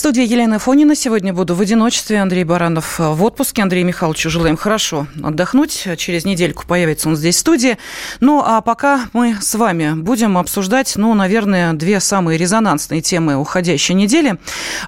Студии Елена Фонина. Сегодня буду в одиночестве. Андрей Баранов в отпуске. Андрей Михайловичу желаем хорошо отдохнуть. Через недельку появится он здесь в студии. Ну, а пока мы с вами будем обсуждать, ну, наверное, две самые резонансные темы уходящей недели.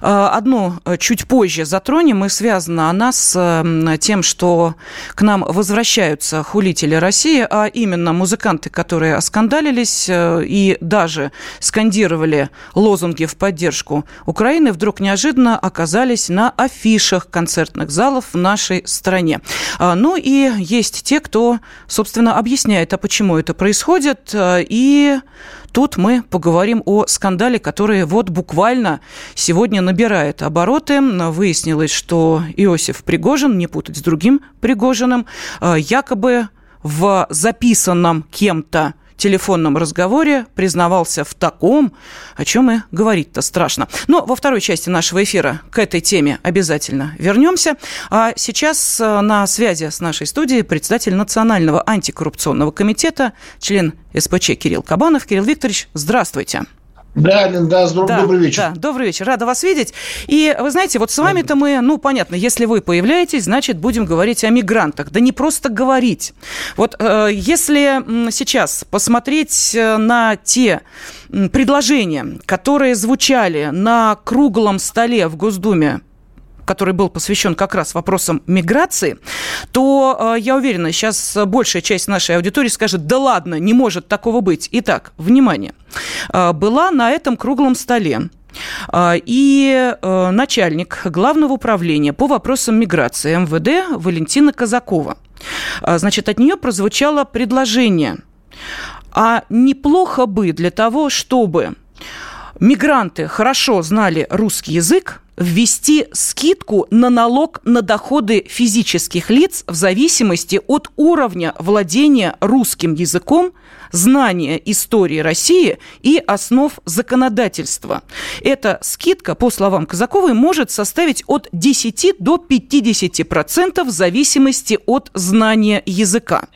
А, одну чуть позже затронем, и связана она с тем, что к нам возвращаются хулители России, а именно музыканты, которые оскандалились э, и даже скандировали лозунги в поддержку Украины, вдруг неожиданно оказались на афишах концертных залов в нашей стране. А, ну и есть те, кто, собственно, объясняет, а почему это происходит. А, и тут мы поговорим о скандале, который вот буквально сегодня набирает обороты. Выяснилось, что Иосиф Пригожин, не путать с другим Пригожиным, а, якобы в записанном кем-то телефонном разговоре признавался в таком, о чем и говорить-то страшно. Но во второй части нашего эфира к этой теме обязательно вернемся. А сейчас э, на связи с нашей студией председатель Национального антикоррупционного комитета, член СПЧ Кирилл Кабанов. Кирилл Викторович, здравствуйте. Да, да, да, добрый вечер. Да, добрый вечер, рада вас видеть. И вы знаете, вот с вами-то мы, ну, понятно, если вы появляетесь, значит, будем говорить о мигрантах. Да не просто говорить. Вот э, если сейчас посмотреть э, на те предложения, которые звучали на круглом столе в Госдуме который был посвящен как раз вопросам миграции, то э, я уверена, сейчас большая часть нашей аудитории скажет, да ладно, не может такого быть. Итак, внимание, э, была на этом круглом столе э, и начальник главного управления по вопросам миграции МВД Валентина Казакова. Значит, от нее прозвучало предложение, а неплохо бы для того, чтобы мигранты хорошо знали русский язык, ввести скидку на налог на доходы физических лиц в зависимости от уровня владения русским языком, знания истории России и основ законодательства. Эта скидка, по словам Казаковой, может составить от 10 до 50% в зависимости от знания языка.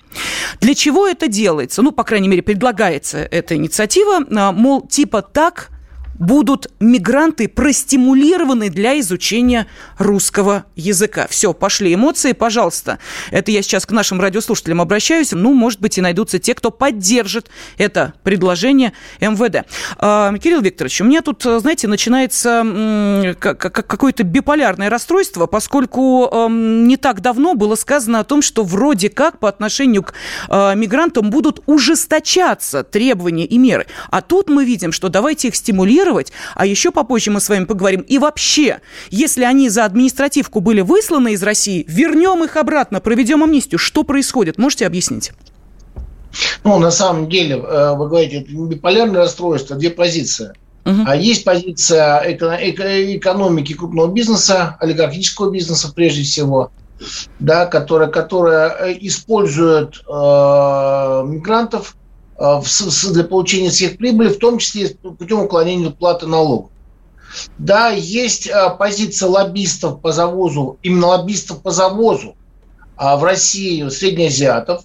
Для чего это делается? Ну, по крайней мере, предлагается эта инициатива, а, мол, типа так – будут мигранты простимулированы для изучения русского языка. Все, пошли эмоции, пожалуйста. Это я сейчас к нашим радиослушателям обращаюсь. Ну, может быть, и найдутся те, кто поддержит это предложение МВД. А, Кирилл Викторович, у меня тут, знаете, начинается какое-то биполярное расстройство, поскольку не так давно было сказано о том, что вроде как по отношению к а, мигрантам будут ужесточаться требования и меры. А тут мы видим, что давайте их стимулировать реагировать, а еще попозже мы с вами поговорим. И вообще, если они за административку были высланы из России, вернем их обратно, проведем амнистию. Что происходит? Можете объяснить? Ну, на самом деле, э, вы говорите, это биполярное расстройство, две позиции. Угу. А есть позиция экономики крупного бизнеса, олигархического бизнеса прежде всего, да, которая, которая э, использует э, мигрантов для получения сверхприбыли, в том числе путем уклонения платы налогов. Да, есть э, позиция лоббистов по завозу, именно лоббистов по завозу а, в Россию среднеазиатов.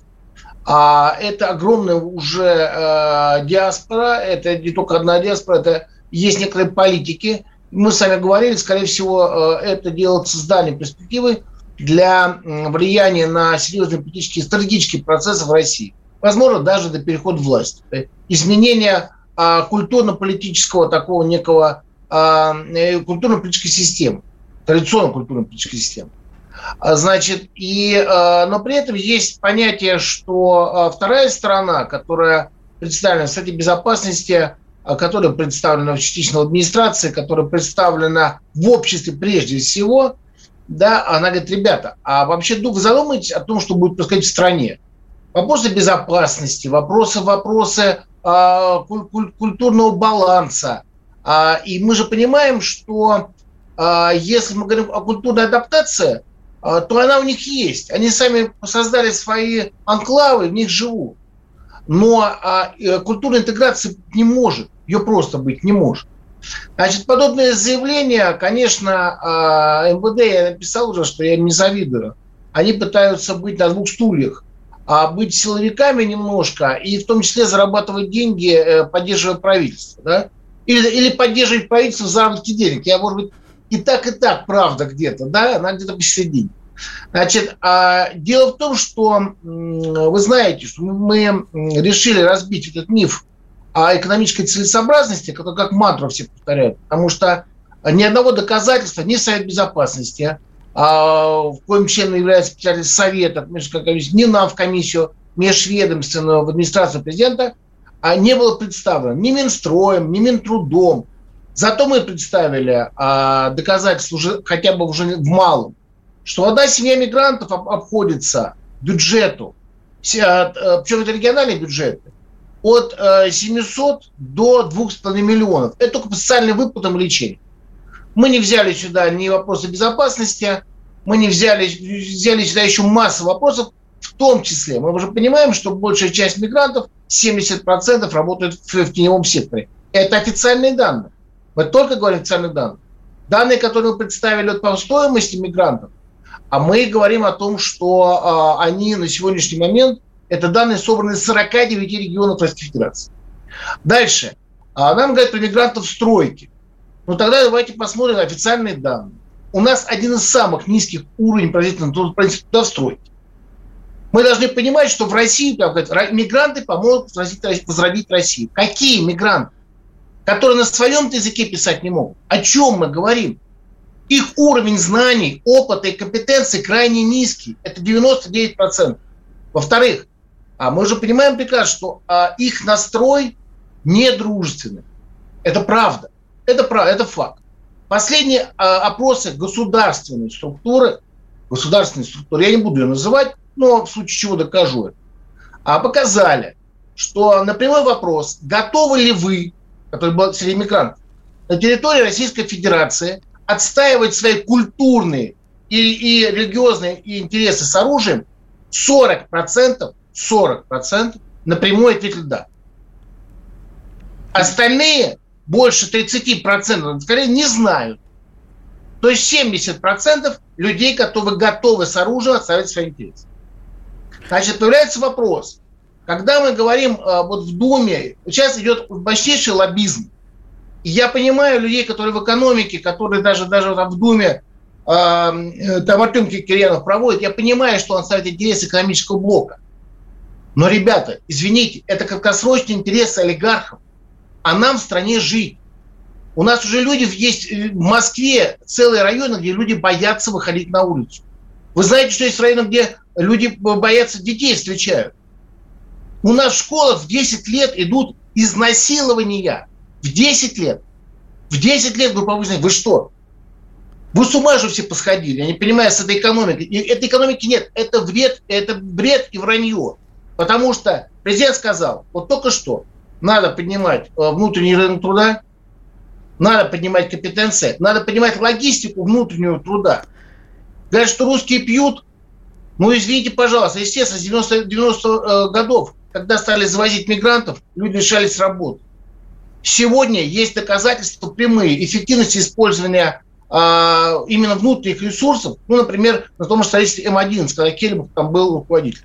А это огромная уже э, диаспора, это не только одна диаспора, это есть некоторые политики. Мы с вами говорили, скорее всего, это делается с перспективы для влияния на серьезные политические стратегические процессы в России возможно, даже до перехода власти. Изменение а, культурно-политического такого некого а, э, культурно-политической системы, традиционной культурно-политической системы. А, значит, и, а, но при этом есть понятие, что а, вторая сторона, которая представлена в Совете Безопасности, а, которая представлена в частичной администрации, которая представлена в обществе прежде всего, да, она говорит, ребята, а вообще вы задумайтесь о том, что будет происходить в стране вопросы безопасности, вопросы, вопросы э, куль- культурного баланса. А, и мы же понимаем, что э, если мы говорим о культурной адаптации, то она у них есть. Они сами создали свои анклавы, в них живут. Но э, культурная интеграция не может, ее просто быть не может. Значит, подобные заявления, конечно, МВД, я написал уже, что я не завидую. Они пытаются быть на двух стульях а быть силовиками немножко и в том числе зарабатывать деньги, э, поддерживая правительство. Да? Или, или поддерживать правительство в заработке денег. Я, может быть, и так, и так правда где-то, да, она где-то посередине. Значит, а дело в том, что вы знаете, что мы решили разбить этот миф о экономической целесообразности, который как мантру все повторяют, потому что ни одного доказательства ни Совет Безопасности, в коем членом является председатель Совета, ни нам в комиссию межведомственную в администрацию президента, а не было представлено ни Минстроем, ни Минтрудом. Зато мы представили а, доказательства уже хотя бы уже в малом, что одна семья мигрантов обходится бюджету, а, причем это региональные бюджеты, от 700 до 2,5 миллионов. Это только по социальным выплатам и лечению. Мы не взяли сюда ни вопросы безопасности, мы не взяли, взяли сюда еще массу вопросов, в том числе. Мы уже понимаем, что большая часть мигрантов, 70% работают в, в теневом секторе. Это официальные данные. Мы только говорим официальных данных. Данные, которые мы представили вот по стоимости мигрантов, а мы говорим о том, что а, они на сегодняшний момент, это данные собраны из 49 регионов Российской Федерации. Дальше. А, нам говорят про мигрантов в стройке. Ну тогда давайте посмотрим официальные данные. У нас один из самых низких уровней производительного трудостройки. Мы должны понимать, что в России как говорят, мигранты помогут возродить Россию. Какие мигранты? Которые на своем языке писать не могут. О чем мы говорим? Их уровень знаний, опыта и компетенции крайне низкий. Это 99%. Во-вторых, а мы же понимаем прекрасно, что а, их настрой недружественный. Это правда. Это, это факт. Последние а, опросы государственной структуры, государственной структуры, я не буду ее называть, но в случае чего докажу это, а, показали, что на прямой вопрос, готовы ли вы, который был среди мигрантов, на территории Российской Федерации отстаивать свои культурные и, и религиозные интересы с оружием, 40%, 40% напрямую ответили «да». Остальные больше 30% скорее не знают. То есть 70% людей, которые готовы с оружием отставить свои интересы. Значит, появляется вопрос. Когда мы говорим э, вот в Думе, сейчас идет мощнейший лоббизм. И я понимаю людей, которые в экономике, которые даже, даже там в Думе, э, там Артем Кирьянов проводит, я понимаю, что он ставит интерес экономического блока. Но, ребята, извините, это краткосрочные интересы олигархов а нам в стране жить. У нас уже люди есть э, в Москве целые районы, где люди боятся выходить на улицу. Вы знаете, что есть районы, где люди боятся детей встречают. У нас в школах в 10 лет идут изнасилования. В 10 лет. В 10 лет групповые изнасилования. Вы что? Вы с ума же все посходили. Я не понимаю, с этой экономикой. И этой экономики нет. Это вред, это бред и вранье. Потому что президент сказал, вот только что, надо поднимать э, внутренний рынок труда, надо поднимать компетенции, надо поднимать логистику внутреннего труда. Говорят, что русские пьют, ну, извините, пожалуйста, естественно, с 90, 90 э, годов, когда стали завозить мигрантов, люди лишались работы. Сегодня есть доказательства прямые эффективности использования а, именно внутренних ресурсов, ну, например, на том же строительстве М11, когда Кельмов там был руководитель.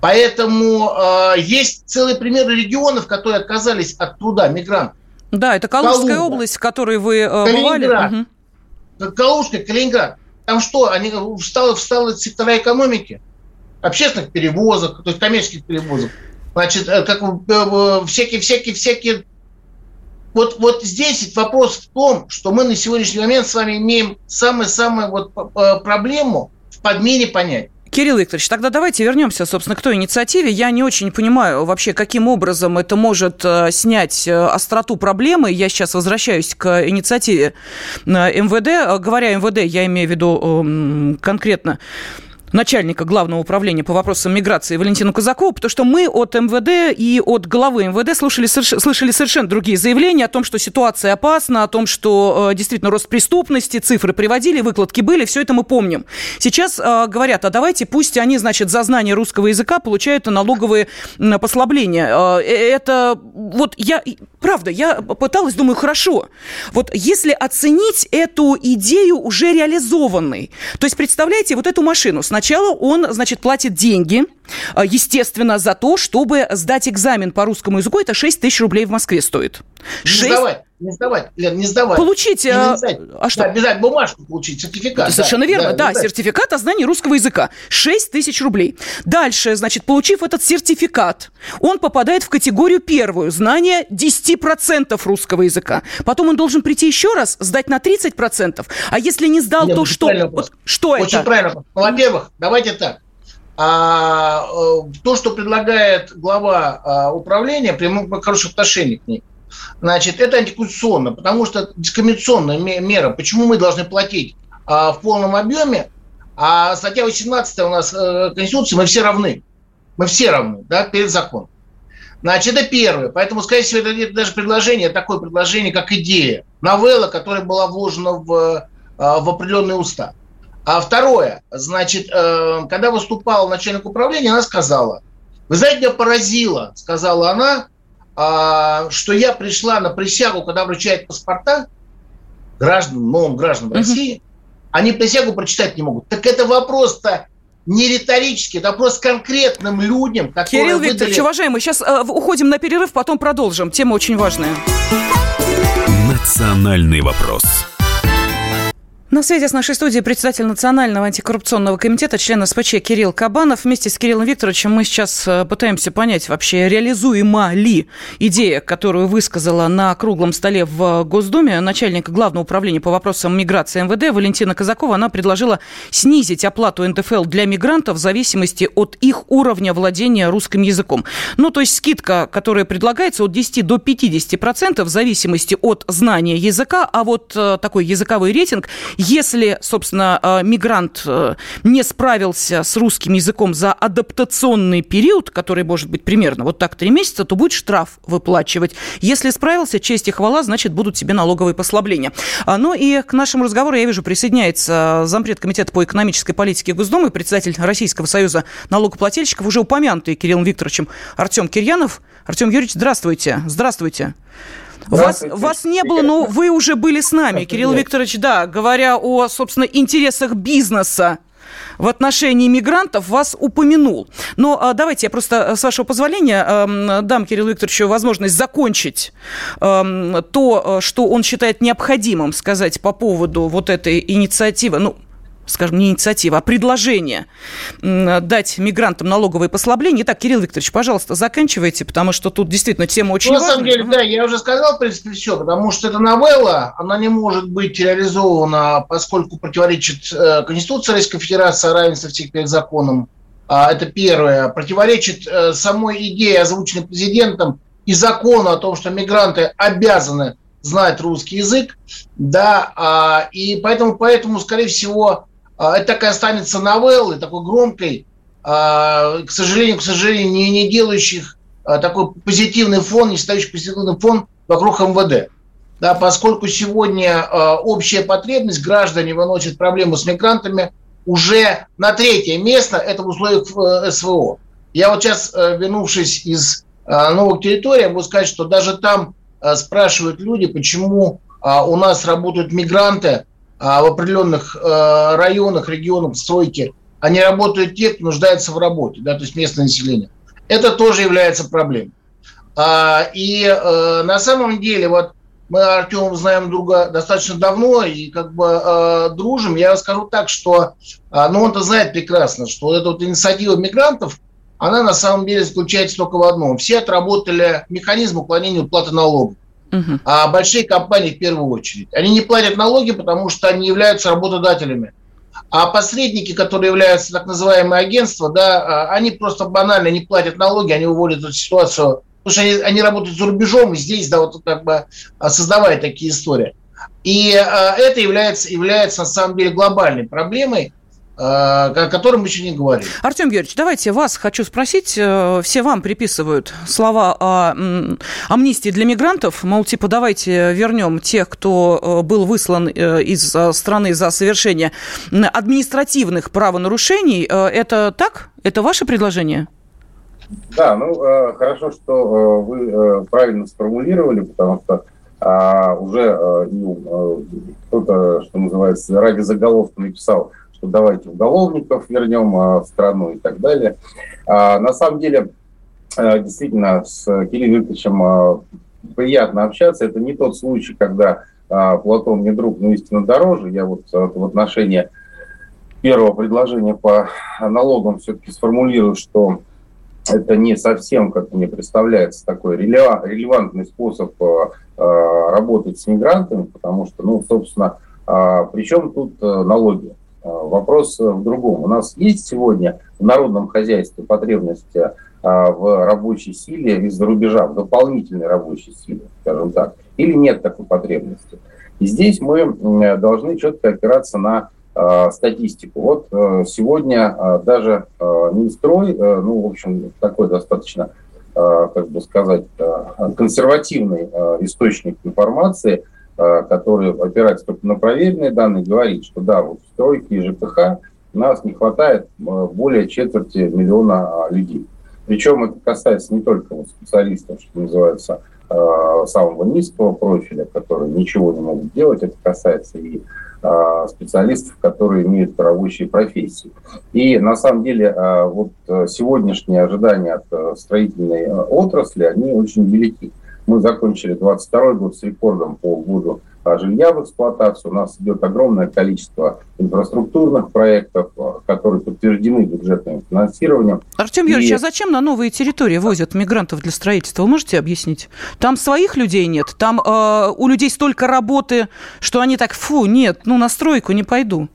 Поэтому э, есть целый пример регионов, которые отказались от труда мигрантов. Да, это Калужская Калуга. область, в которой вы э, Калининград. бывали. Угу. Калужская, Калининград. Там что, они встала, встала сектора экономики, общественных перевозок, то есть коммерческих перевозок. Значит, э, как э, всякие, всякие, всякие. Вот, вот здесь вопрос в том, что мы на сегодняшний момент с вами имеем самую-самую вот э, проблему в подмене понятий. Кирилл Викторович, тогда давайте вернемся, собственно, к той инициативе. Я не очень понимаю вообще, каким образом это может э, снять э, остроту проблемы. Я сейчас возвращаюсь к инициативе э, МВД. Говоря МВД, я имею в виду конкретно начальника главного управления по вопросам миграции Валентину Казакову, потому что мы от МВД и от главы МВД слушали, слышали совершенно другие заявления о том, что ситуация опасна, о том, что э, действительно рост преступности, цифры приводили, выкладки были, все это мы помним. Сейчас э, говорят, а давайте пусть они, значит, за знание русского языка получают налоговые послабления. Э, э, это вот я, правда, я пыталась, думаю, хорошо. Вот если оценить эту идею уже реализованной, то есть представляете, вот эту машину Сначала он, значит, платит деньги, э, естественно, за то, чтобы сдать экзамен по русскому языку. Это 6 тысяч рублей в Москве стоит. 6... Не сдавать, не сдавать, Лен, не сдавать. Получить. Не, а... а что? Да, обязательно бумажку получить, сертификат. Совершенно да, верно, да, да сертификат о знании русского языка. 6 тысяч рублей. Дальше, значит, получив этот сертификат, он попадает в категорию первую, знание 10% русского языка. Потом он должен прийти еще раз, сдать на 30%. А если не сдал, Нет, то что? Вот, что Очень это? Очень правильно. Ну, во-первых, давайте так. А, э, то, что предлагает глава а, управления, прямое хорошее отношение к ней, значит, это антиконституционно, потому что дискриминационная мера. Почему мы должны платить а, в полном объеме, а статья 18 у нас э, Конституции, мы все равны. Мы все равны, да, перед законом. Значит, это первое. Поэтому, скорее всего, это, это даже предложение, такое предложение, как идея. Новелла, которая была вложена в, в определенный устав. А второе, значит, э, когда выступал начальник управления, она сказала, вы знаете, меня поразило, сказала она, что я пришла на присягу, когда вручают паспорта граждан, новым гражданам uh-huh. России, они присягу прочитать не могут. Так это вопрос-то не риторический, это вопрос конкретным людям, которые Кирилл выдали... Викторович, уважаемый, сейчас э, уходим на перерыв, потом продолжим. Тема очень важная. Национальный вопрос. На связи с нашей студией председатель Национального антикоррупционного комитета, член СПЧ Кирилл Кабанов. Вместе с Кириллом Викторовичем мы сейчас э, пытаемся понять, вообще реализуема ли идея, которую высказала на круглом столе в Госдуме начальник Главного управления по вопросам миграции МВД Валентина Казакова. Она предложила снизить оплату НДФЛ для мигрантов в зависимости от их уровня владения русским языком. Ну, то есть скидка, которая предлагается от 10 до 50 процентов в зависимости от знания языка, а вот э, такой языковой рейтинг если, собственно, э, мигрант э, не справился с русским языком за адаптационный период, который может быть примерно вот так три месяца, то будет штраф выплачивать. Если справился, честь и хвала, значит, будут тебе налоговые послабления. А, ну и к нашему разговору, я вижу, присоединяется зампред комитета по экономической политике Госдумы, председатель Российского союза налогоплательщиков, уже упомянутый Кириллом Викторовичем Артем Кирьянов. Артем Юрьевич, здравствуйте. Здравствуйте. Вас, вас не было, но вы уже были с нами, Кирилл Викторович, да, говоря о, собственно, интересах бизнеса в отношении мигрантов вас упомянул. Но а, давайте я просто, с вашего позволения, э, дам Кириллу Викторовичу возможность закончить э, то, что он считает необходимым сказать по поводу вот этой инициативы. Ну, скажем, не инициатива, а предложение дать мигрантам налоговые послабления. Итак, Кирилл Викторович, пожалуйста, заканчивайте, потому что тут действительно тема очень ну, важная. На самом деле, да, я уже сказал, в принципе, все, потому что эта новелла, она не может быть реализована, поскольку противоречит э, Конституции Российской Федерации о равенстве всех перед законом. А, это первое. Противоречит э, самой идее, озвученной президентом, и закону о том, что мигранты обязаны знать русский язык, да, а, и поэтому, поэтому, скорее всего, а, это так и останется новеллой, такой громкой, а, к сожалению, к сожалению, не, не делающих а, такой позитивный фон, не ставящий позитивный фон вокруг МВД. Да, поскольку сегодня общая потребность, граждане выносят проблему с мигрантами уже на третье место, это в условиях э, СВО. Я вот сейчас, э, вернувшись из новых территорий, могу сказать, что даже там спрашивают люди, почему у нас работают мигранты, а в определенных э, районах, регионах стройки, они работают те, кто нуждается в работе, да, то есть местное население. Это тоже является проблемой. А, и э, на самом деле, вот мы, Артем, знаем друга достаточно давно и как бы э, дружим. Я скажу так, что, э, ну, он-то знает прекрасно, что эта вот инициатива мигрантов, она на самом деле заключается только в одном. Все отработали механизм уклонения уплаты налогов угу. а большие компании в первую очередь. Они не платят налоги, потому что они являются работодателями. А посредники, которые являются так называемые агентства, да, а, они просто банально не платят налоги, они уводят эту ситуацию, потому что они, они работают за рубежом, и здесь, да, вот как бы а, создавая такие истории. И а, это является, является на самом деле глобальной проблемой, о котором еще не говорили. Артем Георгиевич, давайте вас хочу спросить. Э, все вам приписывают слова о амнистии для мигрантов. Мол, типа, давайте вернем тех, кто э, был выслан э, из страны за совершение административных правонарушений. Это так? Это ваше предложение? Да, ну, хорошо, что вы правильно сформулировали, потому что а, уже ну, кто-то, что называется, ради заголовка написал – что давайте уголовников вернем а, в страну и так далее. А, на самом деле, а, действительно, с Кириллом Викторовичем приятно общаться. Это не тот случай, когда Платон не друг, но истинно дороже. Я вот в отношении первого предложения по налогам все-таки сформулирую, что это не совсем, как мне представляется, такой релевантный способ работать с мигрантами, потому что, ну, собственно, причем тут налоги? А, вопрос в другом. У нас есть сегодня в народном хозяйстве потребность а, в рабочей силе из-за рубежа, в дополнительной рабочей силе, скажем так, или нет такой потребности. И здесь мы должны четко опираться на э, статистику. Вот э, сегодня э, даже э, Минстрой, э, ну, в общем, такой достаточно, э, как бы сказать, э, консервативный э, источник информации – Э, который опирается только на проверенные данные, говорит, что да, вот в стройке и ЖКХ нас не хватает э, более четверти миллиона а, людей. Причем это касается не только вот специалистов, что называется, э, самого низкого профиля, которые ничего не могут делать, это касается и специалистов, которые имеют рабочие профессии. И на самом деле вот сегодняшние ожидания от строительной отрасли, они очень велики. Мы закончили 22 год с рекордом по вводу жилья в эксплуатацию. У нас идет огромное количество инфраструктурных проектов, а, которые подтверждены бюджетным финансированием. Артем Юрьевич, И... а зачем на новые территории возят мигрантов для строительства? Вы можете объяснить? Там своих людей нет, там э, у людей столько работы, что они так, фу, нет, ну на стройку не пойду.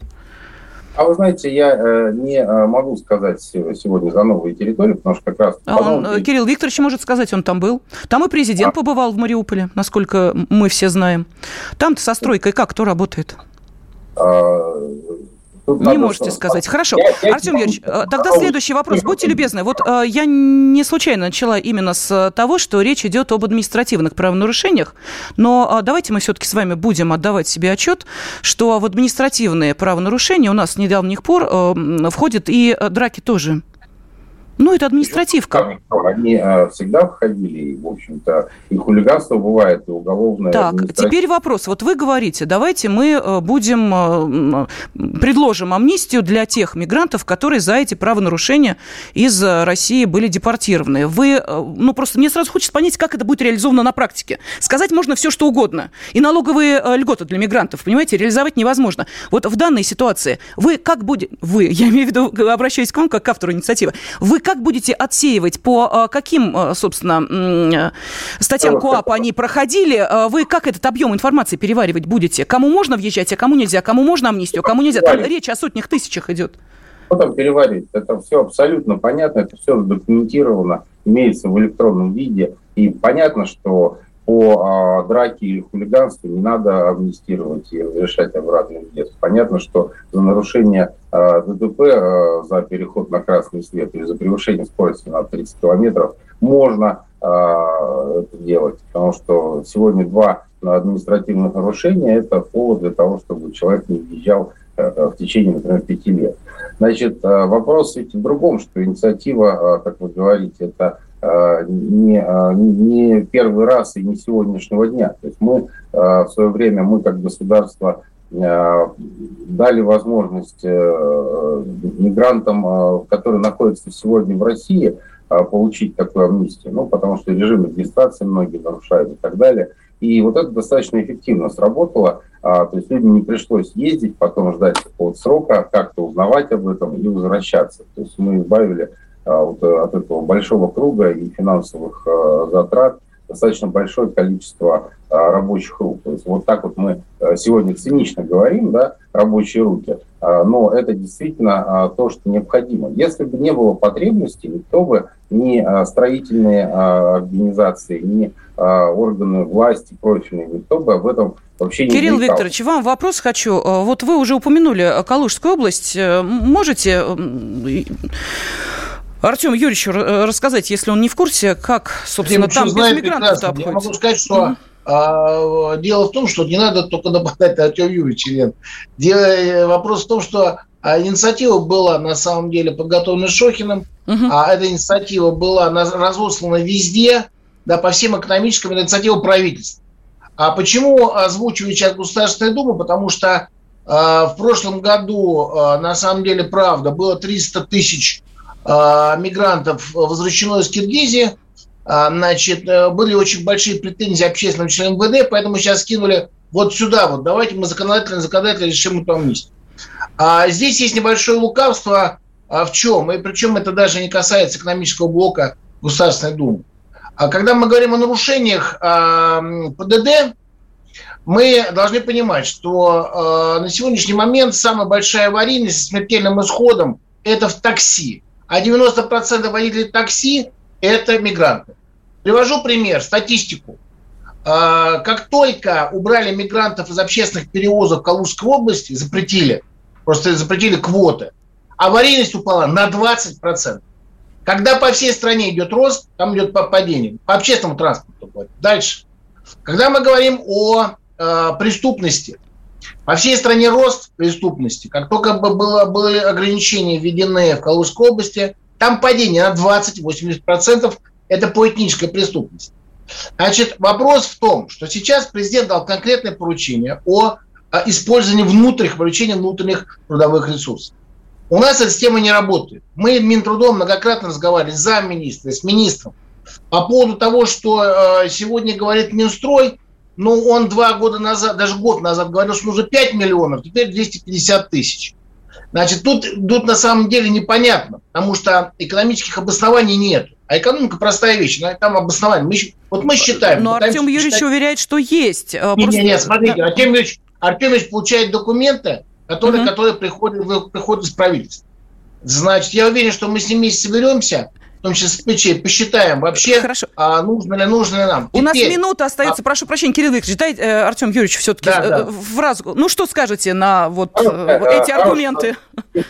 А вы знаете, я э, не э, могу сказать сегодня за новые территории, потому что как раз... А он, новым... Кирилл Викторович может сказать, он там был. Там и президент а? побывал в Мариуполе, насколько мы все знаем. Там-то со стройкой как, кто работает? А, Тут не можете что... сказать. Хорошо. Я, я Артем Юрьевич, э, тогда следующий вопрос. Будьте любезны. Вот э, я не случайно начала именно с того, что речь идет об административных правонарушениях, но э, давайте мы все-таки с вами будем отдавать себе отчет, что в административные правонарушения у нас с недавних пор э, входят и драки тоже. Ну, это административка. Они э, всегда входили, и, в общем-то, и хулиганство бывает, и уголовное. Так, теперь вопрос. Вот вы говорите, давайте мы э, будем, э, предложим амнистию для тех мигрантов, которые за эти правонарушения из России были депортированы. Вы, ну, просто мне сразу хочется понять, как это будет реализовано на практике. Сказать можно все, что угодно. И налоговые льготы для мигрантов, понимаете, реализовать невозможно. Вот в данной ситуации вы как будете... Вы, я имею в виду, обращаюсь к вам как к автору инициативы. Вы как будете отсеивать, по а, каким, а, собственно, э, статьям КОАП они проходили? А вы как этот объем информации переваривать будете? Кому можно въезжать, а кому нельзя? Кому можно амнистию, кому нельзя? Там речь о сотнях тысячах идет. Что там переварить? Это все абсолютно понятно, это все задокументировано, имеется в электронном виде. И понятно, что по а, драке или хулиганству не надо амнистировать и разрешать обратный въезд. Понятно, что за нарушение а, ДТП, а, за переход на красный свет или за превышение скорости на 30 километров можно а, это делать, потому что сегодня два административных нарушения – это повод для того, чтобы человек не въезжал в течение, например, пяти лет. Значит, вопрос ведь в другом, что инициатива, как вы говорите, это Э, не, э, не первый раз и не сегодняшнего дня. То есть мы э, в свое время, мы как государство дали возможность мигрантам, которые находятся сегодня в России, получить такую амнистию, ну, потому что режим регистрации многие нарушают и так далее. И вот это достаточно эффективно сработало. То есть людям не пришлось ездить, потом ждать какого-то срока, как-то узнавать об этом и возвращаться. То есть мы избавили а, э, от этого большого круга и финансовых э, затрат достаточно большое количество а, рабочих рук. То есть вот так вот мы э, сегодня цинично говорим, да, рабочие руки, а, но это действительно то, что необходимо. Если бы не было потребности, никто бы ни строительные организации, ни органы власти профильные, никто бы об этом вообще не Кирилл. Викторович, вам вопрос хочу. Вот вы уже упомянули Калужскую область. Можете Артем Юрьевичу рассказать, если он не в курсе, как, собственно, Дим, там без мигрантов обходится? Я могу сказать, что а, дело в том, что не надо только нападать на Артем Юрьевича. Дело, вопрос в том, что а инициатива была на самом деле подготовлена Шохиным, угу. а эта инициатива была разослана везде, да, по всем экономическим инициативам правительства. А почему озвучиваю сейчас Государственная Дума? Потому что э, в прошлом году, э, на самом деле, правда, было 300 тысяч э, мигрантов возвращено из Киргизии. Э, значит, э, были очень большие претензии общественным членам МВД, поэтому сейчас скинули вот сюда вот. Давайте мы законодательно, законодательно решим это месте. А здесь есть небольшое лукавство а в чем? И причем это даже не касается экономического блока Государственной Думы. А когда мы говорим о нарушениях а, ПДД, мы должны понимать, что а, на сегодняшний момент самая большая аварийность с смертельным исходом – это в такси. А 90% водителей такси – это мигранты. Привожу пример, статистику. А, как только убрали мигрантов из общественных перевозок Калужской области, запретили – просто запретили квоты, аварийность упала на 20%. Когда по всей стране идет рост, там идет падение. По общественному транспорту. Дальше. Когда мы говорим о э, преступности, по всей стране рост преступности. Как только было, были ограничения введены в Калужской области, там падение на 20-80%. Это по этнической преступности. Значит, вопрос в том, что сейчас президент дал конкретное поручение о а использование внутренних, привлечения внутренних трудовых ресурсов. У нас эта система не работает. Мы Минтрудом многократно разговаривали с замминистра, с министром по поводу того, что э, сегодня говорит Минстрой, ну, он два года назад, даже год назад говорил, что нужно 5 миллионов, теперь 250 тысяч. Значит, тут, тут на самом деле непонятно, потому что экономических обоснований нет. А экономика простая вещь, там обоснование. Мы, вот мы считаем. Но Артем Юрьевич считать... уверяет, что есть. Нет, просто... нет, нет, смотрите, Артем Юрьевич Артемьевич получает документы, которые, угу. которые приходят, приходят из правительства. Значит, я уверен, что мы с ним вместе соберемся, том числе с ПЧ, посчитаем вообще, Хорошо. А, нужно ли, нужно ли нам. У Теперь, нас минута остается, а... прошу прощения, Кирилл Викторович, дай э, Артем Юрьевич все-таки да, да. фразу. Ну, что скажете на вот а, э, эти а, аргументы?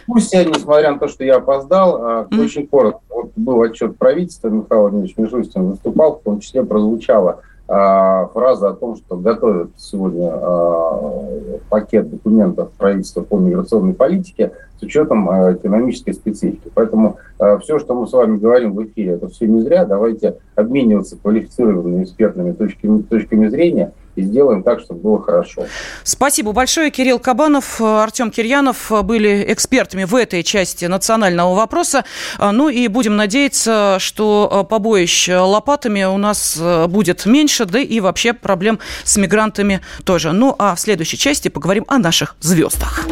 Пусть я, несмотря на то, что я опоздал, mm-hmm. очень коротко. Вот был отчет правительства, Михаил Владимирович Мишустин выступал, в том числе прозвучало – а, фраза о том, что готовят сегодня а, пакет документов правительства по миграционной политике с учетом а, экономической специфики. Поэтому все, что мы с вами говорим в эфире, это все не зря. Давайте обмениваться квалифицированными экспертными точками, точками зрения – и сделаем так, чтобы было хорошо. Спасибо большое. Кирилл Кабанов, Артем Кирьянов были экспертами в этой части национального вопроса. Ну и будем надеяться, что побоищ лопатами у нас будет меньше, да и вообще проблем с мигрантами тоже. Ну а в следующей части поговорим о наших звездах.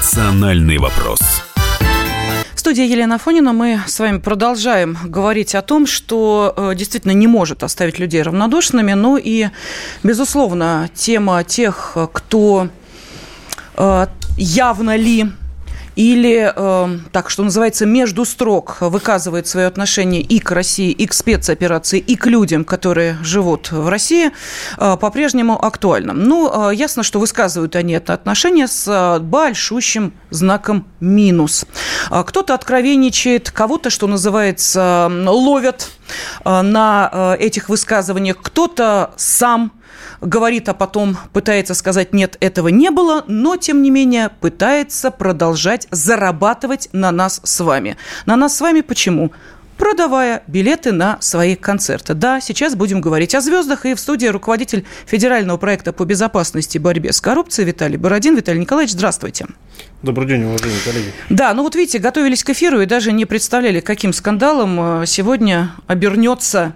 Национальный вопрос. Студии Елена Фонина. Мы с вами продолжаем говорить о том, что э, действительно не может оставить людей равнодушными, но и, безусловно, тема тех, кто э, явно ли или, э, так что называется, между строк выказывает свое отношение и к России, и к спецоперации, и к людям, которые живут в России, э, по-прежнему актуально. Ну, э, ясно, что высказывают они это отношение с э, большущим знаком минус. Э, кто-то откровенничает, кого-то, что называется, ловят э, на этих высказываниях, кто-то сам говорит, а потом пытается сказать, нет, этого не было, но, тем не менее, пытается продолжать зарабатывать на нас с вами. На нас с вами почему? продавая билеты на свои концерты. Да, сейчас будем говорить о звездах. И в студии руководитель федерального проекта по безопасности и борьбе с коррупцией Виталий Бородин. Виталий Николаевич, здравствуйте. Добрый день, уважаемые коллеги. Да, ну вот видите, готовились к эфиру и даже не представляли, каким скандалом э, сегодня обернется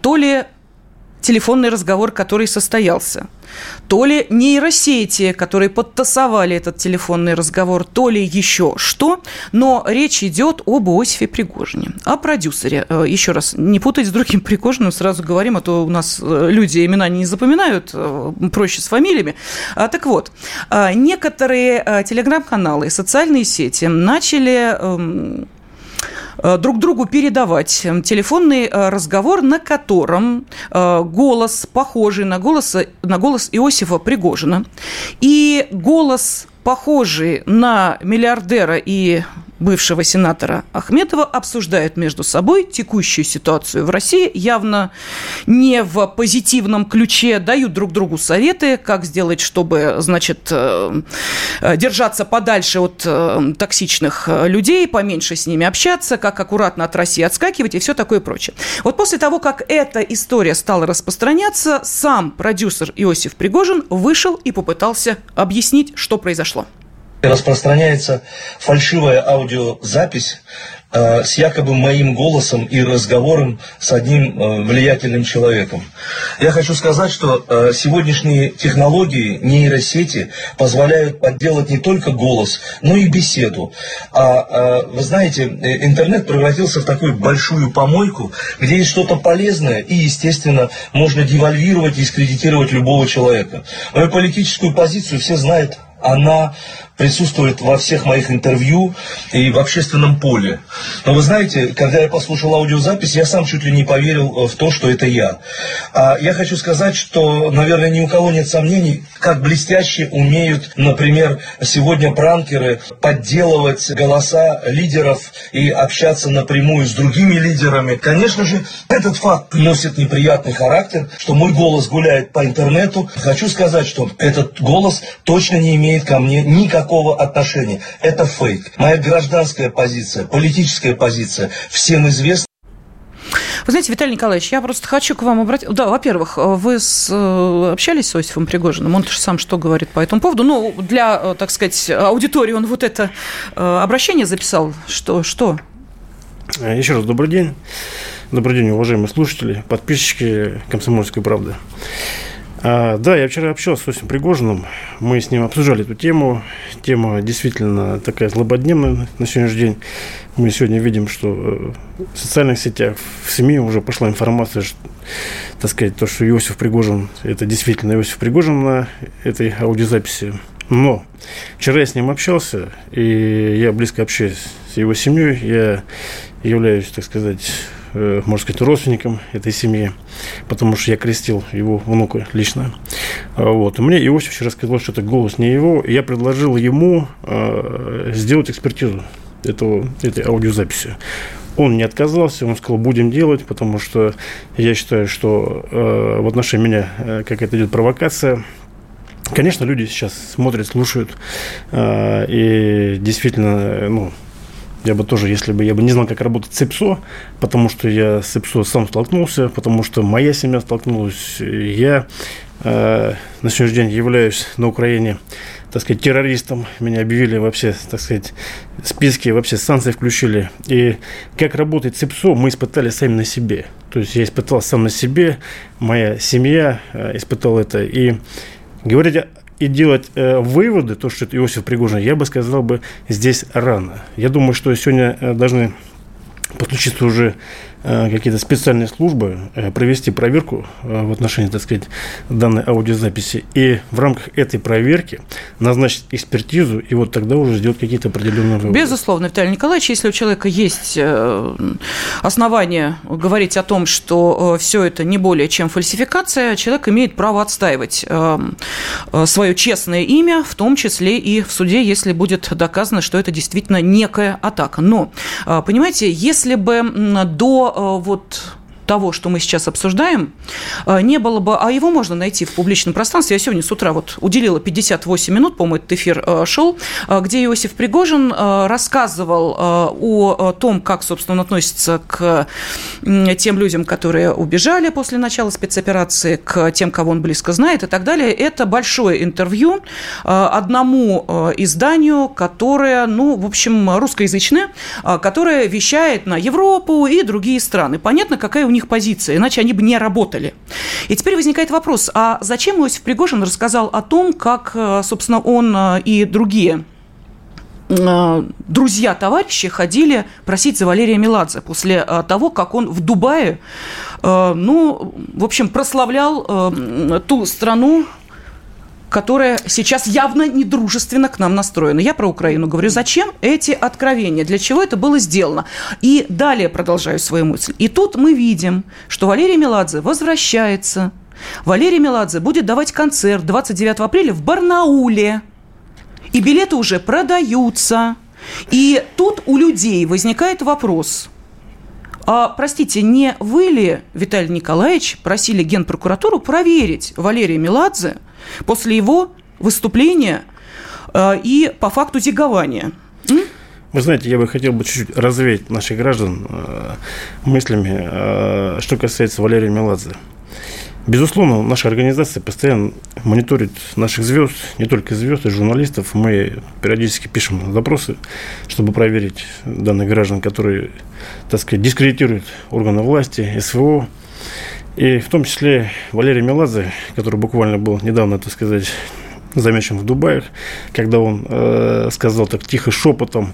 то ли телефонный разговор, который состоялся, то ли нейросети, которые подтасовали этот телефонный разговор, то ли еще что, но речь идет об Иосифе Пригожине, о продюсере. Э, еще раз, не путать с другим Пригожиным, сразу говорим, а то у нас э, люди имена не запоминают, э, проще с фамилиями. А, так вот, некоторые телеграм-каналы социальные сети начали эм, друг другу передавать телефонный разговор, на котором голос, похожий на голос, на голос Иосифа Пригожина, и голос похожий на миллиардера и бывшего сенатора Ахметова обсуждают между собой текущую ситуацию в России, явно не в позитивном ключе, дают друг другу советы, как сделать, чтобы, значит, э, держаться подальше от э, токсичных людей, поменьше с ними общаться, как аккуратно от России отскакивать и все такое прочее. Вот после того, как эта история стала распространяться, сам продюсер Иосиф Пригожин вышел и попытался объяснить, что произошло распространяется фальшивая аудиозапись э, с якобы моим голосом и разговором с одним э, влиятельным человеком. Я хочу сказать, что э, сегодняшние технологии нейросети позволяют подделать не только голос, но и беседу. А вы знаете, интернет превратился в такую большую помойку, где есть что-то полезное и, естественно, можно девальвировать и дискредитировать любого человека. Мою политическую позицию все знают она присутствует во всех моих интервью и в общественном поле. Но вы знаете, когда я послушал аудиозапись, я сам чуть ли не поверил э, в то, что это я. А я хочу сказать, что, наверное, ни у кого нет сомнений, как блестяще умеют, например, сегодня пранкеры подделывать голоса лидеров и общаться напрямую с другими лидерами. Конечно же, этот факт носит неприятный характер, что мой голос гуляет по интернету. Хочу сказать, что этот голос точно не имеет ко мне никакого никакого отношения. Это фейк. Моя гражданская позиция, политическая позиция всем известна. Вы знаете, Виталий Николаевич, я просто хочу к вам обратиться. Да, во-первых, вы с, э, общались с Осифом Пригожиным? Он же сам что говорит по этому поводу? Ну, для, э, так сказать, аудитории он вот это э, обращение записал. Что? что? Еще раз добрый день. Добрый день, уважаемые слушатели, подписчики «Комсомольской правды». А, да, я вчера общался с Осим Пригожиным. Мы с ним обсуждали эту тему. Тема действительно такая злободневная на сегодняшний день. Мы сегодня видим, что э, в социальных сетях, в СМИ уже пошла информация, что, так сказать, то, что Иосиф Пригожин, это действительно Иосиф Пригожин на этой аудиозаписи. Но вчера я с ним общался, и я близко общаюсь с его семьей. Я являюсь, так сказать, можно сказать, родственником этой семьи, потому что я крестил его внука лично. А, вот. И мне вчера сказал, что это голос не его. И я предложил ему э, сделать экспертизу этого, этой аудиозаписи. Он не отказался, он сказал, будем делать, потому что я считаю, что э, в отношении меня э, какая-то идет провокация. Конечно, люди сейчас смотрят, слушают, э, и действительно, ну, я бы тоже, если бы я бы не знал, как работать с ИПСО, потому что я с ИПСО сам столкнулся, потому что моя семья столкнулась, я э, на сегодняшний день являюсь на Украине, так сказать, террористом. Меня объявили вообще, так сказать, списки, вообще санкции включили. И как работает с ИПСО, мы испытали сами на себе. То есть я испытал сам на себе, моя семья э, испытала это. И говорить и делать э, выводы, то, что это Иосиф Пригожин, я бы сказал бы здесь рано. Я думаю, что сегодня э, должны подключиться уже какие-то специальные службы э, провести проверку э, в отношении, так сказать, данной аудиозаписи и в рамках этой проверки назначить экспертизу и вот тогда уже сделать какие-то определенные выводы. Безусловно, Виталий Николаевич, если у человека есть основания говорить о том, что все это не более чем фальсификация, человек имеет право отстаивать свое честное имя, в том числе и в суде, если будет доказано, что это действительно некая атака. Но, понимаете, если бы до Э, вот того, что мы сейчас обсуждаем, э, не было бы, а его можно найти в публичном пространстве. Я сегодня с утра вот уделила 58 минут, по-моему, этот эфир э, шел, где Иосиф Пригожин рассказывал о том, как, собственно, он относится к тем людям, которые убежали после начала спецоперации, к тем, кого он близко знает и так далее. Это большое интервью одному изданию, которое, ну, в общем, русскоязычное, которое вещает на Европу и другие страны. Понятно, какая у них них позиция, иначе они бы не работали. И теперь возникает вопрос, а зачем Иосиф Пригожин рассказал о том, как, э, собственно, он э, и другие э, друзья товарищи ходили просить за Валерия Меладзе после того, как он в Дубае, ну, в общем, прославлял ту страну, которая сейчас явно недружественно к нам настроена. Я про Украину говорю. Зачем эти откровения? Для чего это было сделано? И далее продолжаю свою мысль. И тут мы видим, что Валерий Меладзе возвращается. Валерий Меладзе будет давать концерт 29 апреля в Барнауле. И билеты уже продаются. И тут у людей возникает вопрос. А, простите, не вы ли, Виталий Николаевич, просили Генпрокуратуру проверить Валерия Меладзе после его выступления э, и по факту зигования. Вы знаете, я бы хотел бы чуть-чуть развеять наших граждан э, мыслями, э, что касается Валерия Меладзе. Безусловно, наша организация постоянно мониторит наших звезд, не только звезд, и журналистов. Мы периодически пишем запросы, чтобы проверить данных граждан, которые, так сказать, дискредитируют органы власти, СВО. И в том числе Валерий Меладзе, который буквально был недавно, так сказать, замечен в Дубае, когда он э, сказал так тихо шепотом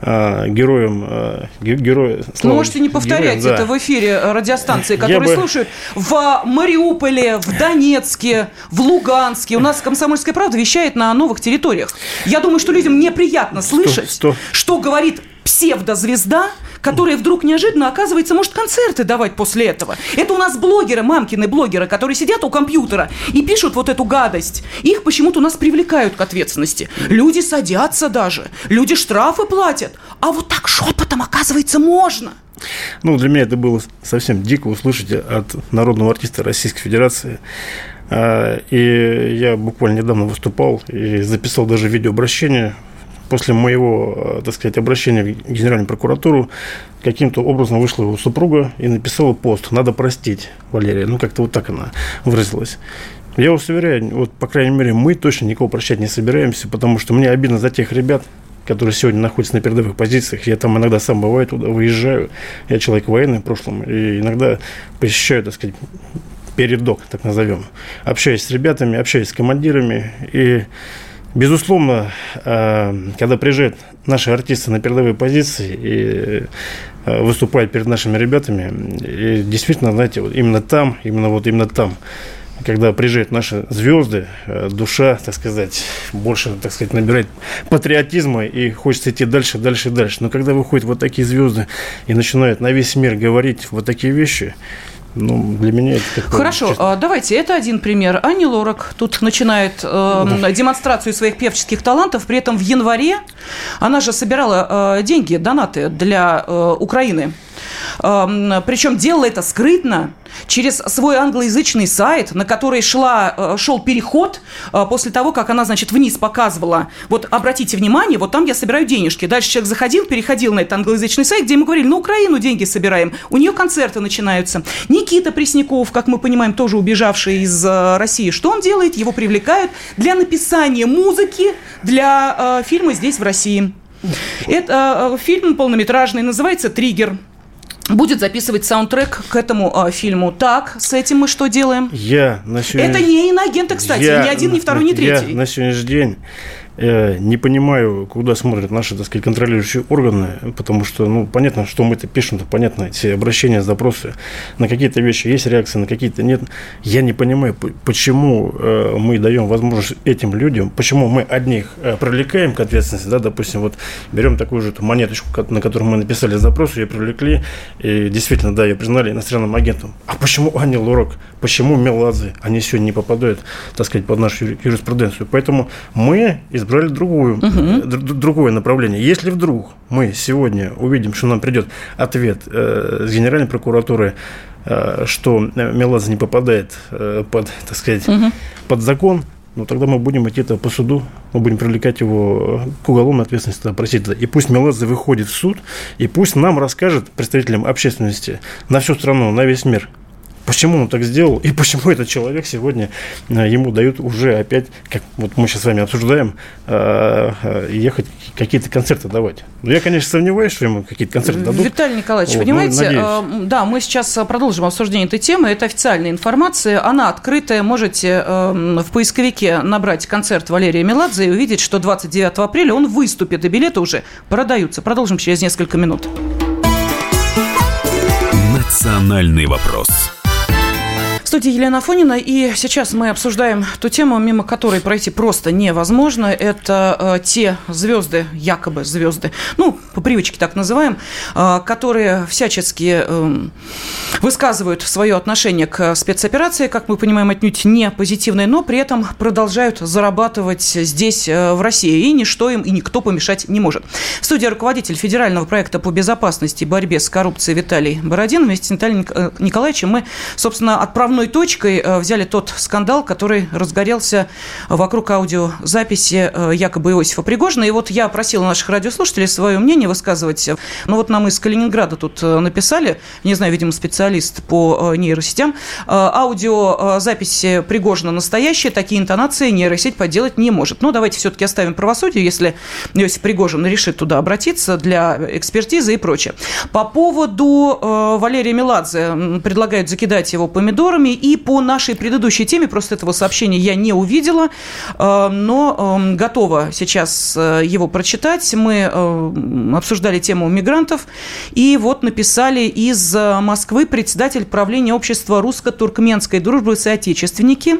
э, героям э, героя. Слава, можете не повторять героям, это да. в эфире радиостанции, которые Я слушают бы... в Мариуполе, в Донецке, в Луганске. У нас Комсомольская правда вещает на новых территориях. Я думаю, что людям неприятно слышать, 100, 100. что говорит псевдозвезда, которая вдруг неожиданно, оказывается, может концерты давать после этого. Это у нас блогеры, мамкины блогеры, которые сидят у компьютера и пишут вот эту гадость. Их почему-то у нас привлекают к ответственности. Люди садятся даже, люди штрафы платят. А вот так шепотом, оказывается, можно. Ну, для меня это было совсем дико услышать от народного артиста Российской Федерации. А, и я буквально недавно выступал и записал даже видеообращение после моего, э, так сказать, обращения в Генеральную прокуратуру каким-то образом вышла его супруга и написала пост «Надо простить Валерия». Ну, как-то вот так она выразилась. Я вас уверяю, вот, по крайней мере, мы точно никого прощать не собираемся, потому что мне обидно за тех ребят, которые сегодня находятся на передовых позициях. Я там иногда сам бываю туда, выезжаю. Я человек военный в прошлом, и иногда посещаю, так сказать, передок, так назовем. Общаюсь с ребятами, общаюсь с командирами, и Безусловно, э, когда приезжают наши артисты на передовые позиции и э, выступают перед нашими ребятами, действительно, знаете, вот именно там, именно вот именно там, когда приезжают наши звезды, э, душа, так сказать, больше, так сказать, набирает патриотизма и хочется идти дальше, дальше, дальше. Но когда выходят вот такие звезды и начинают на весь мир говорить вот такие вещи, ну, для меня это такое... Хорошо, честно... давайте, это один пример. Ани Лорак тут начинает э, да. демонстрацию своих певческих талантов, при этом в январе она же собирала э, деньги, донаты для э, Украины. Причем делала это скрытно, через свой англоязычный сайт, на который шла, э, шел переход э, после того, как она, значит, вниз показывала. Вот обратите внимание, вот там я собираю денежки. Дальше человек заходил, переходил на этот англоязычный сайт, где ему говорили, на Украину деньги собираем. У нее концерты начинаются. Никита Пресняков, как мы понимаем, тоже убежавший из э, России. Что он делает? Его привлекают для написания музыки для фильма здесь, в России. Это фильм полнометражный, называется «Триггер» будет записывать саундтрек к этому э, фильму. Так, с этим мы что делаем? Я на сегодня... Это не иноагенты, кстати, я, ни один, ни второй, ни третий. Я на сегодняшний день Э, не понимаю, куда смотрят наши, так сказать, контролирующие органы, потому что, ну, понятно, что мы это пишем, понятно, эти обращения, запросы на какие-то вещи есть реакция, на какие-то нет. Я не понимаю, почему э, мы даем возможность этим людям, почему мы одних э, привлекаем к ответственности, да, допустим, вот берем такую же монеточку, на которую мы написали запрос, ее привлекли, и действительно, да, ее признали иностранным агентом. А почему Аня Лорак, почему Меладзе, они сегодня не попадают, так сказать, под нашу юриспруденцию? Поэтому мы из избрали другую, угу. другое направление. Если вдруг мы сегодня увидим, что нам придет ответ э, с Генеральной прокуратуры, э, что Меладзе не попадает э, под, так сказать, угу. под закон, ну, тогда мы будем идти по суду, мы будем привлекать его к уголовной ответственности, просить. И пусть Меладзе выходит в суд, и пусть нам расскажет, представителям общественности, на всю страну, на весь мир, Почему он так сделал и почему этот человек сегодня э, ему дают уже опять, как вот мы сейчас с вами обсуждаем, э, э, ехать какие-то концерты давать. Ну, я, конечно, сомневаюсь, что ему какие-то концерты дадут. Виталий Николаевич, вот, понимаете, ну, да, мы сейчас продолжим обсуждение этой темы. Это официальная информация, она открытая. Можете в поисковике набрать концерт Валерия Меладзе и увидеть, что 29 апреля он выступит, и билеты уже продаются. Продолжим через несколько минут. Национальный вопрос. В студии Елена Фонина, и сейчас мы обсуждаем ту тему, мимо которой пройти просто невозможно. Это э, те звезды, якобы звезды, ну, по привычке так называем, э, которые всячески э, высказывают свое отношение к спецоперации, как мы понимаем, отнюдь не позитивное, но при этом продолжают зарабатывать здесь, э, в России, и ничто им и никто помешать не может. В студии руководитель федерального проекта по безопасности и борьбе с коррупцией Виталий Бородин. Вместе с Виталием э, Николаевичем мы, собственно, отправляем отправной точкой э, взяли тот скандал, который разгорелся вокруг аудиозаписи э, якобы Иосифа Пригожина. И вот я просила наших радиослушателей свое мнение высказывать. Ну вот нам из Калининграда тут э, написали, не знаю, видимо, специалист по нейросетям, аудиозаписи Пригожина настоящие, такие интонации нейросеть поделать не может. Но давайте все-таки оставим правосудие, если Иосиф Пригожин решит туда обратиться для экспертизы и прочее. По поводу Валерия Меладзе предлагают закидать его помидорами темами. И по нашей предыдущей теме, просто этого сообщения я не увидела, э, но эм, готова сейчас э, его прочитать. Мы э, обсуждали тему мигрантов, и вот написали из Москвы председатель правления общества русско-туркменской дружбы соотечественники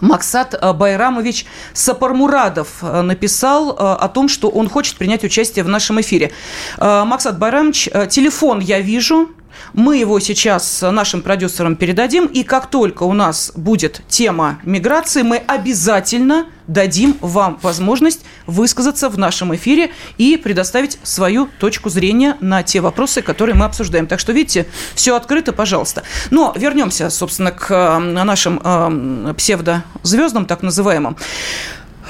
Максат Байрамович Сапармурадов написал о том, что он хочет принять участие в нашем эфире. Максат Байрамович, телефон я вижу, мы его сейчас нашим продюсерам передадим, и как только у нас будет тема миграции, мы обязательно дадим вам возможность высказаться в нашем эфире и предоставить свою точку зрения на те вопросы, которые мы обсуждаем. Так что, видите, все открыто, пожалуйста. Но вернемся, собственно, к э, нашим э, псевдозвездам, так называемым.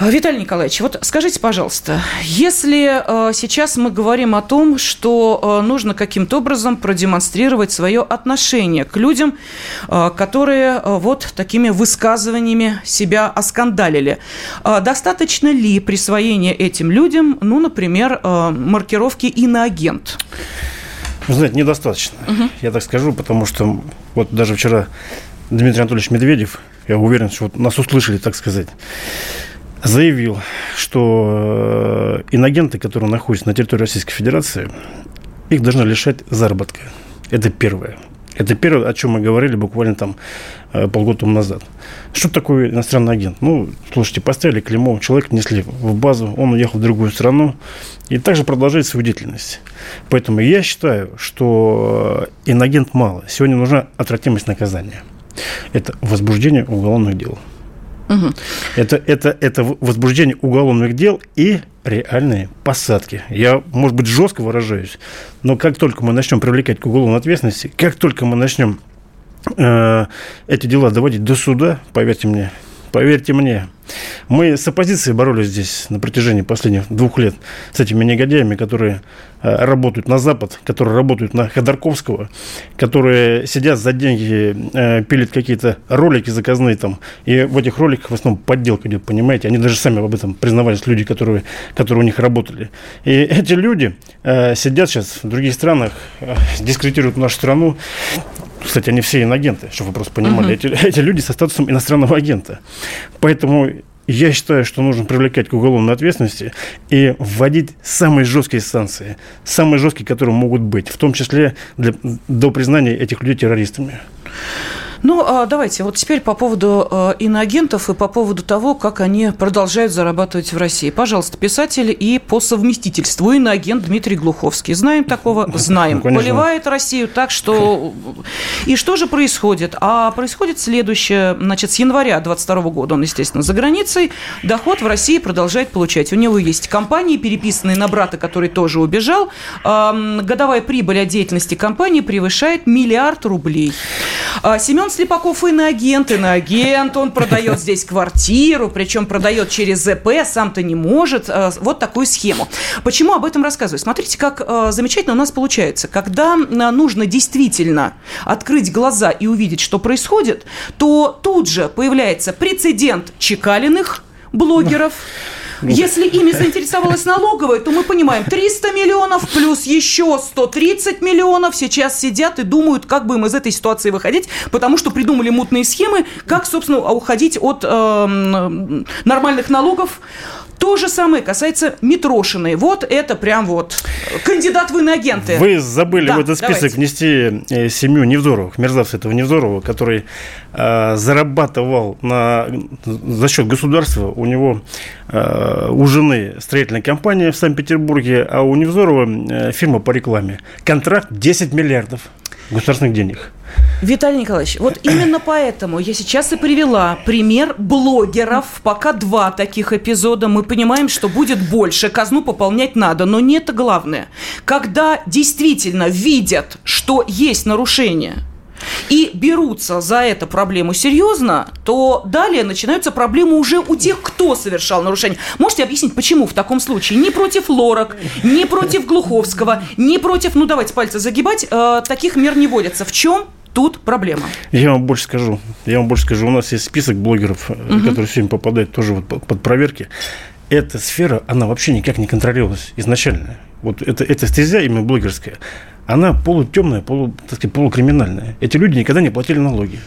А, Виталий Николаевич, вот скажите, пожалуйста, если э, сейчас мы говорим о том, что э, нужно каким-то образом продемонстрировать свое отношение к людям, э, которые вот такими высказываниями себя оскандалили, достаточно ли присвоения этим людям, ну, например, маркировки иноагент? Вы знаете, недостаточно, угу. я так скажу, потому что вот даже вчера Дмитрий Анатольевич Медведев, я уверен, что вот нас услышали, так сказать, заявил, что э, иногенты, которые находятся на территории Российской Федерации, их должны лишать заработка. Это первое. Это первое, о чем мы говорили буквально там э, полгода назад. Что такое иностранный агент? Ну, слушайте, поставили клеймо, человек внесли в базу, он уехал в другую страну и также продолжает свою деятельность. Поэтому я считаю, что э, инагент мало. Сегодня нужна отвратимость наказания. Это возбуждение уголовных дел. Это, это, это возбуждение уголовных дел и реальные посадки. Я, может быть, жестко выражаюсь, но как только мы начнем привлекать к уголовной ответственности, как только мы начнем э, эти дела доводить до суда, поверьте мне, поверьте мне, мы с оппозицией боролись здесь на протяжении последних двух лет с этими негодяями, которые э, работают на Запад, которые работают на Ходорковского, которые сидят за деньги, э, пилят какие-то ролики заказные там, и в этих роликах в основном подделка идет, понимаете? Они даже сами об этом признавались, люди, которые, которые у них работали. И эти люди э, сидят сейчас в других странах, дискредитируют нашу страну, кстати, они все инагенты, чтобы вы просто понимали. Uh-huh. Эти, эти люди со статусом иностранного агента. Поэтому я считаю, что нужно привлекать к уголовной ответственности и вводить самые жесткие санкции, самые жесткие, которые могут быть, в том числе для, до признания этих людей террористами. Ну, а давайте, вот теперь по поводу э, иноагентов и по поводу того, как они продолжают зарабатывать в России. Пожалуйста, писатель и по совместительству иноагент Дмитрий Глуховский. Знаем такого? Знаем. Ну, Поливает Россию так, что... И что же происходит? А происходит следующее. Значит, с января 2022 года он, естественно, за границей. Доход в России продолжает получать. У него есть компании, переписанные на брата, который тоже убежал. Годовая прибыль от деятельности компании превышает миллиард рублей. А Семен Слепаков иноагент, иноагент, он продает здесь квартиру, причем продает через ЗП, сам-то не может. Э, вот такую схему. Почему об этом рассказываю? Смотрите, как э, замечательно у нас получается. Когда э, нужно действительно открыть глаза и увидеть, что происходит, то тут же появляется прецедент Чекалиных, блогеров, если ими заинтересовалась налоговая, то мы понимаем, 300 миллионов плюс еще 130 миллионов сейчас сидят и думают, как бы им из этой ситуации выходить, потому что придумали мутные схемы, как, собственно, уходить от э, нормальных налогов То же самое касается Митрошиной. Вот это прям вот кандидат в иноагенты. Вы забыли да, в этот список давайте. внести э, семью Невзоровых, мерзавца этого Невзорова, который э, зарабатывал на, за счет государства. У него э, у жены строительная компания в Санкт-Петербурге, а у Невзорова э, фирма по рекламе. Контракт 10 миллиардов государственных денег. Виталий Николаевич, вот именно поэтому я сейчас и привела пример блогеров. Пока два таких эпизода. Мы понимаем, что будет больше. Казну пополнять надо. Но не это главное. Когда действительно видят, что есть нарушение, и берутся за эту проблему серьезно, то далее начинаются проблемы уже у тех, кто совершал нарушение. Можете объяснить, почему в таком случае ни против Лорак, ни против Глуховского, ни против, ну давайте пальцы загибать, э, таких мер не водятся. В чем Тут проблема. Я вам больше скажу. Я вам больше скажу. У нас есть список блогеров, угу. которые сегодня попадают тоже вот под, под проверки. Эта сфера, она вообще никак не контролировалась изначально. Вот это, эта стезя именно блогерская, она полутемная, полу, так сказать, полукриминальная. Эти люди никогда не платили налоги.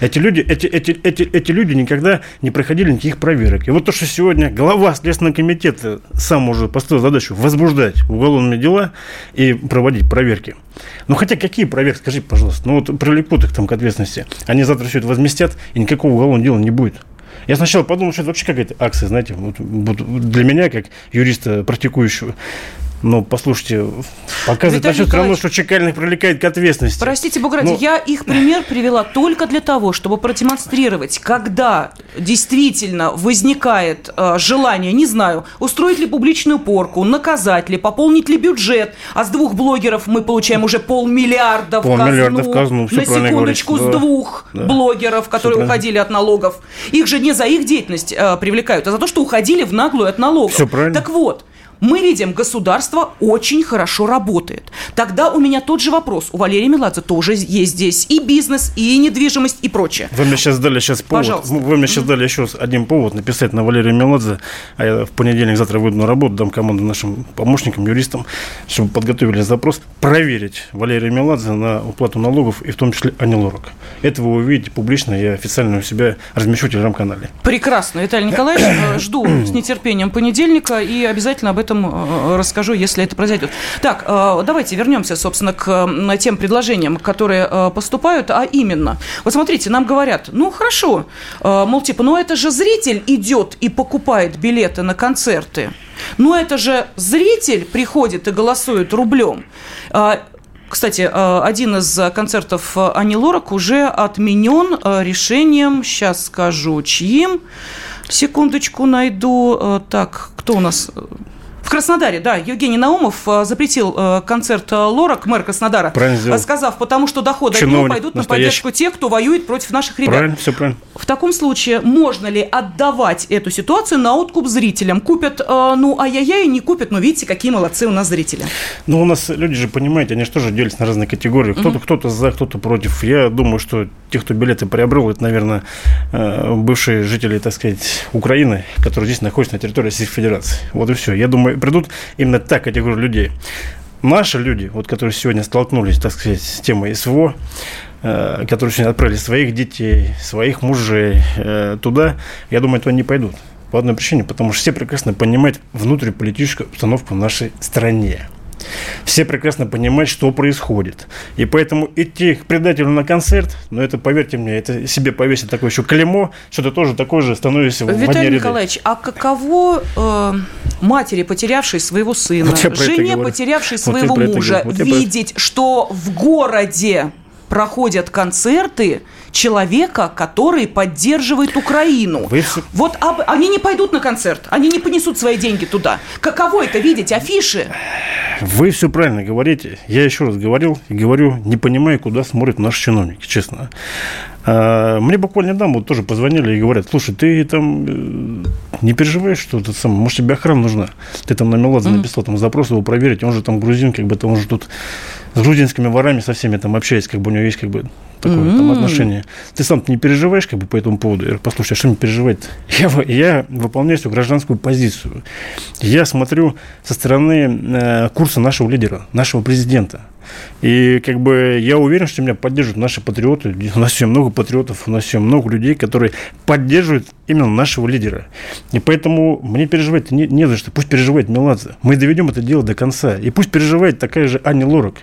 Эти люди, эти, эти, эти, эти люди никогда не проходили никаких проверок. И вот то, что сегодня глава Следственного комитета сам уже поставил задачу возбуждать уголовные дела и проводить проверки. Ну, хотя какие проверки, скажите, пожалуйста. Ну, вот привлекут их там к ответственности. Они завтра все это возместят, и никакого уголовного дела не будет. Я сначала подумал, что это вообще какая-то акция, знаете, вот, вот для меня, как юриста практикующего. Но послушайте, показывает насчет равно, что Чекальных привлекает к ответственности. Простите, Бога ради, Но... я их пример привела только для того, чтобы продемонстрировать, когда действительно возникает э, желание, не знаю, устроить ли публичную порку, наказать ли, пополнить ли бюджет, а с двух блогеров мы получаем уже полмиллиарда полмиллиарда в казну. Все на секундочку, с двух да. блогеров, которые уходили от налогов. Их же не за их деятельность э, привлекают, а за то, что уходили в наглую от налогов. Все правильно. Так вот, мы видим, государство очень хорошо работает. Тогда у меня тот же вопрос. У Валерия Меладзе тоже есть здесь и бизнес, и недвижимость, и прочее. Вы мне сейчас дали сейчас повод. Пожалуйста. Вы мне сейчас mm-hmm. дали еще один повод написать на Валерия Меладзе. А я в понедельник завтра выйду на работу, дам команду нашим помощникам, юристам, чтобы подготовили запрос, проверить Валерия Меладзе на уплату налогов, и в том числе Ани Лорак. Это вы увидите публично, я официально у себя размещу в телеграм-канале. Прекрасно. Виталий Николаевич, э, жду с нетерпением понедельника и обязательно об этом этом э, расскажу, если это произойдет. Так, э, давайте вернемся, собственно, к тем предложениям, которые э, поступают, а именно, вот смотрите, нам говорят, ну хорошо, мол, типа, ну это же зритель идет и покупает билеты на концерты. Ну это же зритель приходит и голосует рублем. Кстати, один из концертов Ани Лорак уже отменен решением, сейчас скажу, чьим. Секундочку найду. Так, кто у нас? В Краснодаре, да, Евгений Наумов э, запретил э, концерт э, Лорак, мэр Краснодара, сказав, потому что доходы от него пойдут настоящий. на поддержку тех, кто воюет против наших ребят. Правильно, все правильно. В таком случае можно ли отдавать эту ситуацию на откуп зрителям? Купят, ну, ай-яй-яй, не купят, но видите, какие молодцы у нас зрители. Ну, у нас люди же, понимаете, они же тоже делятся на разные категории. Кто-то угу. кто за, кто-то против. Я думаю, что те, кто билеты приобрел, это, наверное, бывшие жители, так сказать, Украины, которые здесь находятся на территории Российской Федерации. Вот и все. Я думаю, придут именно та категория людей. Наши люди, вот, которые сегодня столкнулись, так сказать, с темой СВО, э, которые сегодня отправили своих детей, своих мужей э, туда, я думаю, туда не пойдут. По одной причине, потому что все прекрасно понимают внутриполитическую обстановку в нашей стране. Все прекрасно понимают, что происходит. И поэтому идти к предателю на концерт, ну это, поверьте мне, это себе повесить такое еще клеймо, что ты тоже такой же становишься Виталий в Виталий Николаевич, а каково э, матери, потерявшей своего сына, вот жене, потерявшей своего вот мужа, вот видеть, что в городе проходят концерты человека, который поддерживает Украину. Вы... Вот об... они не пойдут на концерт, они не понесут свои деньги туда. Каково это видеть, афиши? Вы все правильно говорите. Я еще раз говорил и говорю, не понимаю, куда смотрят наши чиновники, честно. А, мне буквально недавно вот тоже позвонили и говорят, слушай, ты там э, не переживаешь, что это самое, может, тебе охрана нужна? Ты там на Меладзе mm-hmm. написал там запрос его проверить, он же там грузин, как бы там он же тут с грузинскими ворами со всеми там общается, как бы у него есть как бы такое mm-hmm. там отношение. Ты сам не переживаешь как бы по этому поводу? Я говорю, послушай, а что мне переживать? Я, я выполняю свою гражданскую позицию. Я смотрю со стороны э, курса нашего лидера, нашего президента. И как бы я уверен, что меня поддерживают наши патриоты. У нас все много патриотов, у нас все много людей, которые поддерживают именно нашего лидера. И поэтому мне переживать не, не за что. Пусть переживает Меладзе. Мы доведем это дело до конца. И пусть переживает такая же Аня Лорак.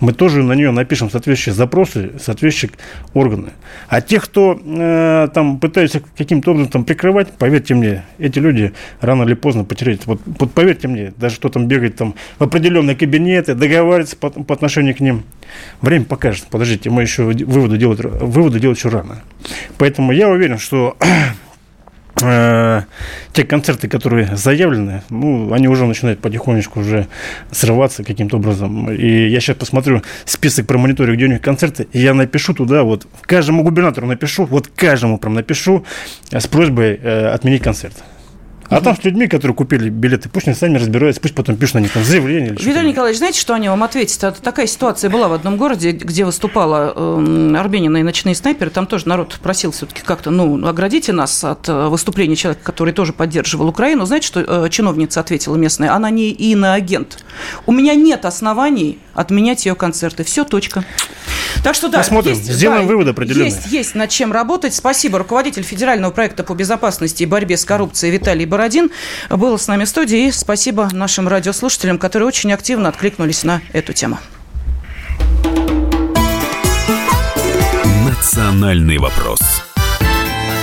Мы тоже на нее напишем соответствующие запросы, соответствующие органы. А тех, кто э, там пытается каким-то образом там прикрывать, поверьте мне, эти люди рано или поздно потеряют. Вот, вот поверьте мне, даже кто там бегает там в определенные кабинеты, договаривается по, по отношению к ним, время покажет. Подождите, мы еще выводы делать, выводы делать еще рано. Поэтому я уверен, что э, те концерты, которые заявлены, ну, они уже начинают потихонечку уже срываться каким-то образом. И я сейчас посмотрю список про мониторинг, где у них концерты, и я напишу туда, вот, каждому губернатору напишу, вот каждому прям напишу с просьбой э, отменить концерт. А там с людьми, которые купили билеты, пусть они сами разбираются, пусть потом пишут на них там заявление. Или Виталий Николаевич, знаете, что они вам ответят? Это такая ситуация была в одном городе, где выступала э, Арбенина и ночные снайперы. Там тоже народ просил все-таки как-то, ну, оградите нас от э, выступления человека, который тоже поддерживал Украину. Знаете, что э, чиновница ответила местная? Она не иноагент. У меня нет оснований отменять ее концерты. Все, точка. Так что да, Посмотрим, есть, сделаем да, вывод определенный. Есть, есть над чем работать. Спасибо. Руководитель федерального проекта по безопасности и борьбе с коррупцией Виталий Бородин был с нами в студии. И спасибо нашим радиослушателям, которые очень активно откликнулись на эту тему. Национальный вопрос.